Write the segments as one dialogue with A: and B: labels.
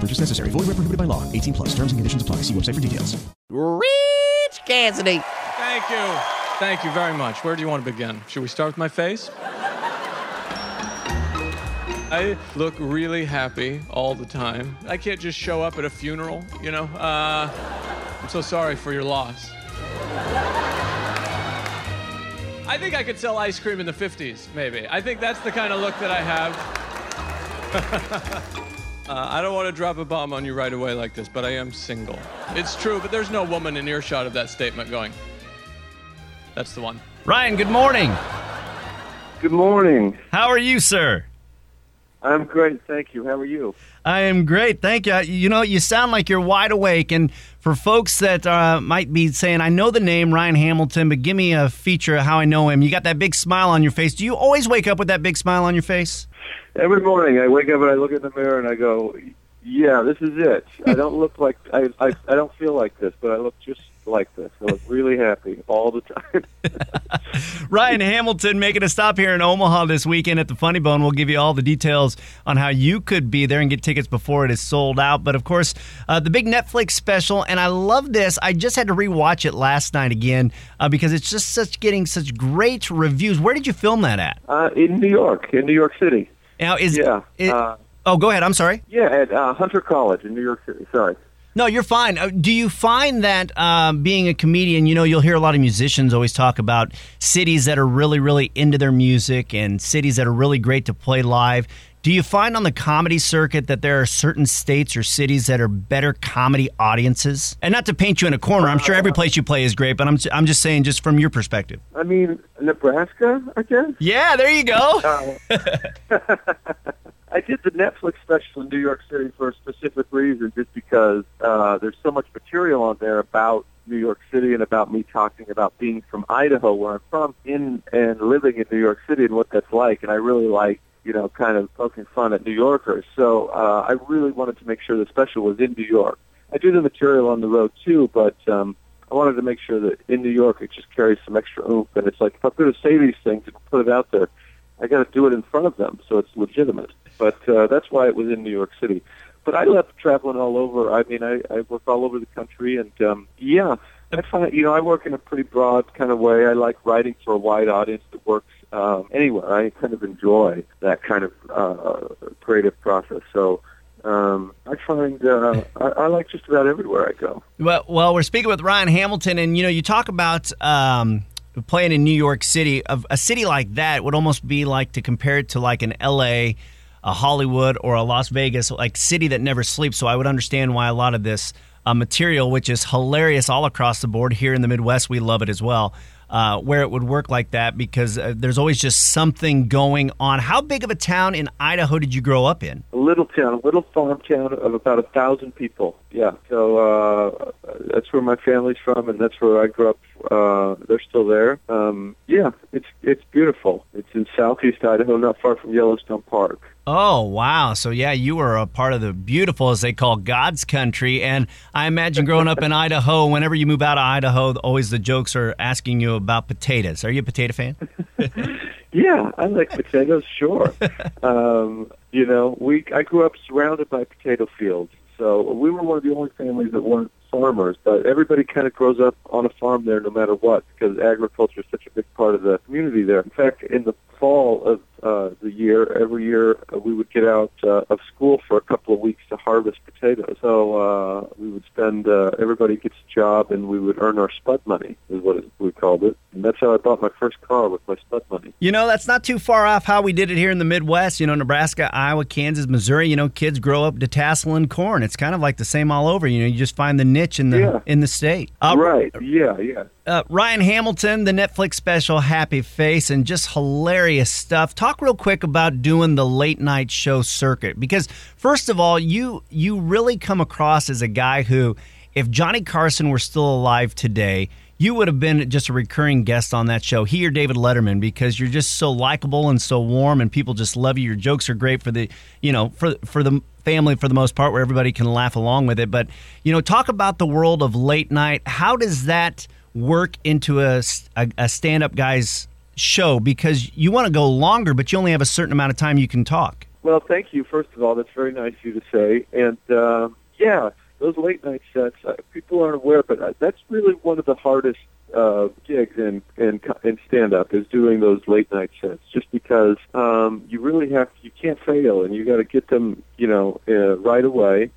A: No purchase necessary. Void where prohibited by law. 18 plus. Terms and conditions apply. See website for details.
B: Ritch Cassidy.
C: Thank you. Thank you very much. Where do you want to begin? Should we start with my face? I look really happy all the time. I can't just show up at a funeral, you know? Uh, I'm so sorry for your loss. I think I could sell ice cream in the 50s, maybe. I think that's the kind of look that I have. uh, I don't want to drop a bomb on you right away like this, but I am single. It's true, but there's no woman in earshot of that statement going, that's the one.
D: Ryan, good morning.
E: Good morning.
D: How are you, sir?
E: I'm great, thank you. How are you?
D: I am great, thank you. You know, you sound like you're wide awake. And for folks that uh, might be saying, I know the name Ryan Hamilton, but give me a feature of how I know him. You got that big smile on your face. Do you always wake up with that big smile on your face?
E: Every morning I wake up and I look in the mirror and I go, yeah, this is it. I don't look like, I, I, I don't feel like this, but I look just like this. I was really happy all the time.
D: Ryan Hamilton making a stop here in Omaha this weekend at the Funny Bone. We'll give you all the details on how you could be there and get tickets before it is sold out. But of course, uh, the big Netflix special, and I love this. I just had to rewatch it last night again uh, because it's just such getting such great reviews. Where did you film that at?
E: Uh, in New York, in New York City.
D: Now is
E: Yeah.
D: it-
E: uh,
D: oh, go ahead. I'm sorry.
E: yeah, at uh, Hunter College in New York City. Sorry.
D: No, you're fine. Uh, Do you find that um, being a comedian, you know, you'll hear a lot of musicians always talk about cities that are really, really into their music and cities that are really great to play live. Do you find on the comedy circuit that there are certain states or cities that are better comedy audiences? And not to paint you in a corner, I'm sure every place you play is great, but I'm, I'm just saying, just from your perspective.
E: I mean, Nebraska, I guess.
D: Yeah, there you go.
E: I did the Netflix special in New York City for a specific reason, just because uh, there's so much material on there about New York City and about me talking about being from Idaho, where I'm from, in and living in New York City and what that's like. And I really like, you know, kind of poking fun at New Yorkers. So uh, I really wanted to make sure the special was in New York. I do the material on the road too, but um, I wanted to make sure that in New York it just carries some extra oomph. And it's like if I'm going to say these things and put it out there, I got to do it in front of them so it's legitimate. But uh, that's why it was in New York City. But I love traveling all over. I mean, I, I work all over the country, and um, yeah, I find you know I work in a pretty broad kind of way. I like writing for a wide audience that works um, anywhere. I kind of enjoy that kind of uh, creative process. So um, I find uh, I, I like just about everywhere I go.
D: Well, well, we're speaking with Ryan Hamilton, and you know, you talk about um, playing in New York City. Of a city like that would almost be like to compare it to like an L.A., a Hollywood, or a Las Vegas, like city that never sleeps. So I would understand why a lot of this uh, material, which is hilarious all across the board here in the Midwest, we love it as well. Uh, where it would work like that because uh, there's always just something going on. How big of a town in Idaho did you grow up in?
E: A little town, a little farm town of about a thousand people. Yeah, so uh, that's where my family's from, and that's where I grew up. Uh, they're still there. Um, yeah, it's it's beautiful. It's in southeast Idaho, not far from Yellowstone Park.
D: Oh, wow. So, yeah, you were a part of the beautiful, as they call God's country. And I imagine growing up in Idaho, whenever you move out of Idaho, always the jokes are asking you about potatoes. Are you a potato fan?
E: Yeah, I like potatoes. Sure. um, you know, we I grew up surrounded by potato fields, so we were one of the only families that weren't farmers. But everybody kind of grows up on a farm there, no matter what, because agriculture is such a big part of the community there. In fact, in the fall of uh, the year, every year uh, we would get out uh, of school for a couple of weeks to harvest potatoes. So uh, we would spend. Uh, everybody gets a job, and we would earn our spud money, is what it, we called it. And that's how I bought my first car with my spud money.
D: You know, that's not too far off how we did it here in the Midwest. You know, Nebraska, Iowa, Kansas, Missouri. You know, kids grow up detasseling corn. It's kind of like the same all over. You know, you just find the niche in the
E: Yeah.
D: in the state. Uh,
E: right? Yeah, yeah.
D: Uh, Ryan Hamilton, the Netflix special Happy Face, and just hilarious stuff. Talk real quick about doing the late night show circuit because first of all, you you really come across as a guy who if Johnny Carson were still alive today, you would have been just a recurring guest on that show, he or David Letterman, because you're just so likable and so warm, and people just love you. Your jokes are great for the, you know, for for the family for the most part, where everybody can laugh along with it. But you know, talk about the world of late night. How does that work into a a, a stand up guy's show? Because you want to go longer, but you only have a certain amount of time you can talk.
E: Well, thank you. First of all, that's very nice of you to say. And uh, yeah, those late night sets, uh, people aren't aware, but uh, that's really one of the hardest uh, gigs in in, in stand up is doing those late night sets. Just because um, you really have you can't fail, and you got to get them, you know, uh, right away.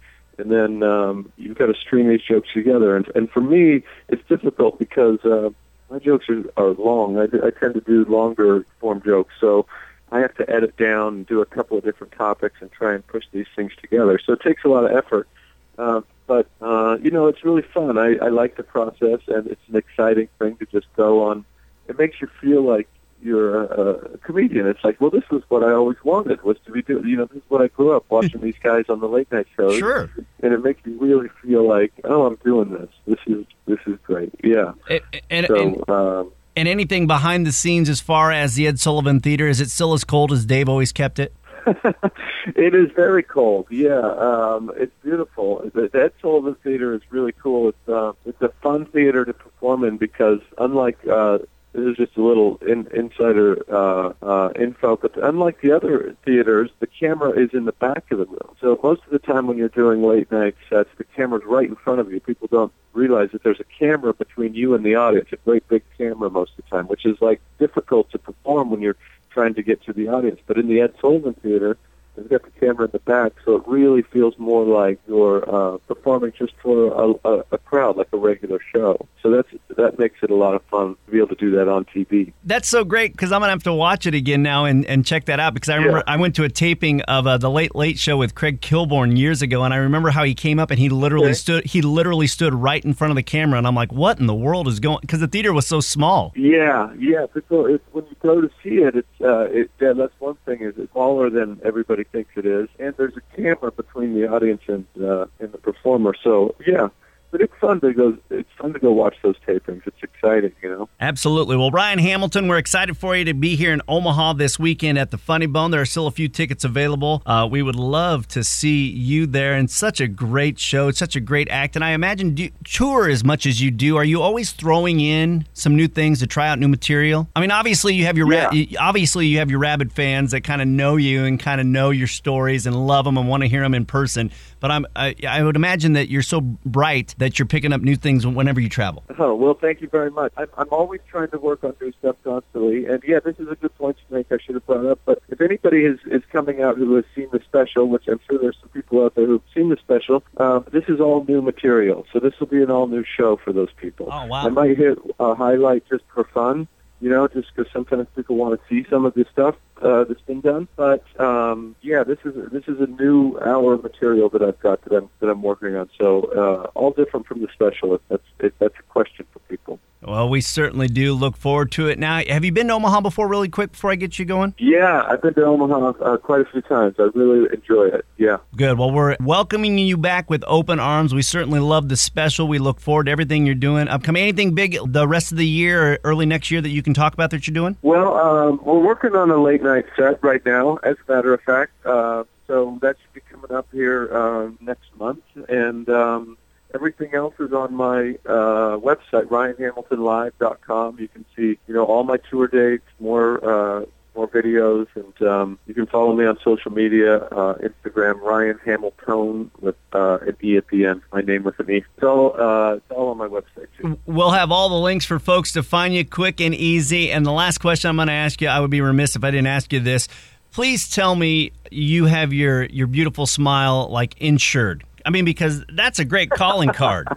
E: And then um, you've got to string these jokes together. And, and for me, it's difficult because uh, my jokes are, are long. I, I tend to do longer form jokes, so I have to edit down and do a couple of different topics and try and push these things together. So it takes a lot of effort. Uh, but uh, you know, it's really fun. I, I like the process, and it's an exciting thing to just go on. It makes you feel like you're a, a comedian. It's like, well, this was what I always wanted was to be doing. You know, this is what I grew up watching these guys on the late night shows.
D: Sure.
E: And it makes you really feel like, oh, I'm doing this. This is this is great. Yeah.
D: And, and,
E: So.
D: and,
E: Um,
D: and anything behind the scenes as far as the Ed Sullivan Theater, is it still as cold as Dave always kept it?
E: it is very cold. Yeah, um, it's beautiful. The the Ed Sullivan Theater is really cool. It's uh, it's a fun theater to perform in because unlike uh, this is just a little in, insider uh, uh, info, but unlike the other theaters, the camera is in the back of the room. So most of the time when you're doing late night sets, the camera's right in front of you. People don't realize that there's a camera between you and the audience, a great big camera most of the time, which is like difficult to perform when you're trying to get to the audience. But in the Ed Sullivan Theater, they've got the camera in the back, so it really feels more like you're uh, performing just for a, a, a crowd, like a regular show. So that's that makes it a lot of fun to be able to do that on TV.
D: That's so great because I'm gonna have to watch it again now and, and check that out because I remember
E: Yeah.
D: I went to a taping of uh, the Late Late Show with Craig Kilborn years ago and I remember how he came up and he literally
E: Okay.
D: stood he literally stood right in front of the camera and I'm like what in the world is going because the theater was so small.
E: Yeah, yeah. People, it's, when you go to see it, it's uh, it, yeah, that's one thing. Is it's smaller than everybody thinks it is, and there's a camera between the audience and uh, and the performer. So yeah, but it's fun to go. It's fun to go watch those tapings. It's exciting, you know.
D: Absolutely. Well, Ryan Hamilton, we're excited for you to be here in Omaha this weekend at the Funny Bone. There are still a few tickets available. Uh, we would love to see you there. And such a great show. It's such a great act. And I imagine do, tour as much as you do. Are you always throwing in some new things to try out new material? I mean, obviously you have your ra- obviously you have your rabid fans that kind of know you and kind of know your stories and love them and want to hear them in person. But I'm I, I would imagine that you're so bright that you're picking up new things whenever you travel.
E: Oh well, thank you very much. I'm, I'm always trying to work on new stuff constantly, and yeah, this is a good point to make. I should have brought up, but if anybody is is coming out who has seen the special, which I'm sure there's some people out there who've seen the special, um, this is all new material. So this will be an all new show for those people.
D: Oh, wow.
E: I might hit a highlight just for fun, you know, just because sometimes people want to see some of this stuff uh, that's been done. But um, yeah, this is this is a new hour of material that I've got that I'm that I'm working on. So uh, all different from the special. If that's that's a question for people.
D: Well, we certainly do look forward to it. Now, have you been to Omaha before, really quick, before I get you going?
E: Yeah, I've been to Omaha uh, quite a few times. I really enjoy it. Yeah.
D: Good. Well, we're welcoming you back with open arms. We certainly love the special. We look forward to everything you're doing. Upcoming, anything big the rest of the year or early next year that you can talk about that you're doing?
E: Well, um, we're working on a late night set right now, as a matter of fact. Uh, so that should be coming up here uh, next month, and um, everything else is on my uh, website, RyanHamiltonLive.com. You can see, you know, all my tour dates, more uh, more videos, and um, you can follow me on social media, uh, Instagram, Ryan Hamilton with uh, an E at the end. My name with an E. It's all uh, it's all on my website too.
D: We'll have all the links for folks to find you quick and easy. And the last question I'm going to ask you, I would be remiss if I didn't ask you this. Please tell me you have your your beautiful smile like insured. I mean, because that's a great calling card.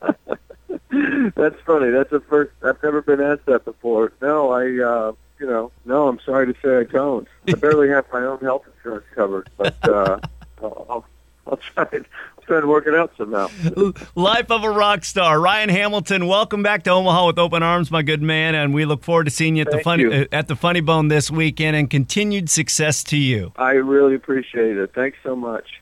E: That's funny. That's the first. I've never been asked that before. No, I, uh, you know, no. I'm sorry to say I don't. I barely have my own health insurance covered, but uh, I'll, I'll, I'll try. And, I'll try and work it out somehow.
D: Life of a rock star. Ryan Hamilton, welcome back to Omaha with open arms, my good man, and we look forward to seeing you at the funny
E: you.
D: uh, at the Funny Bone this weekend and continued success to you.
E: I really appreciate it. Thanks so much.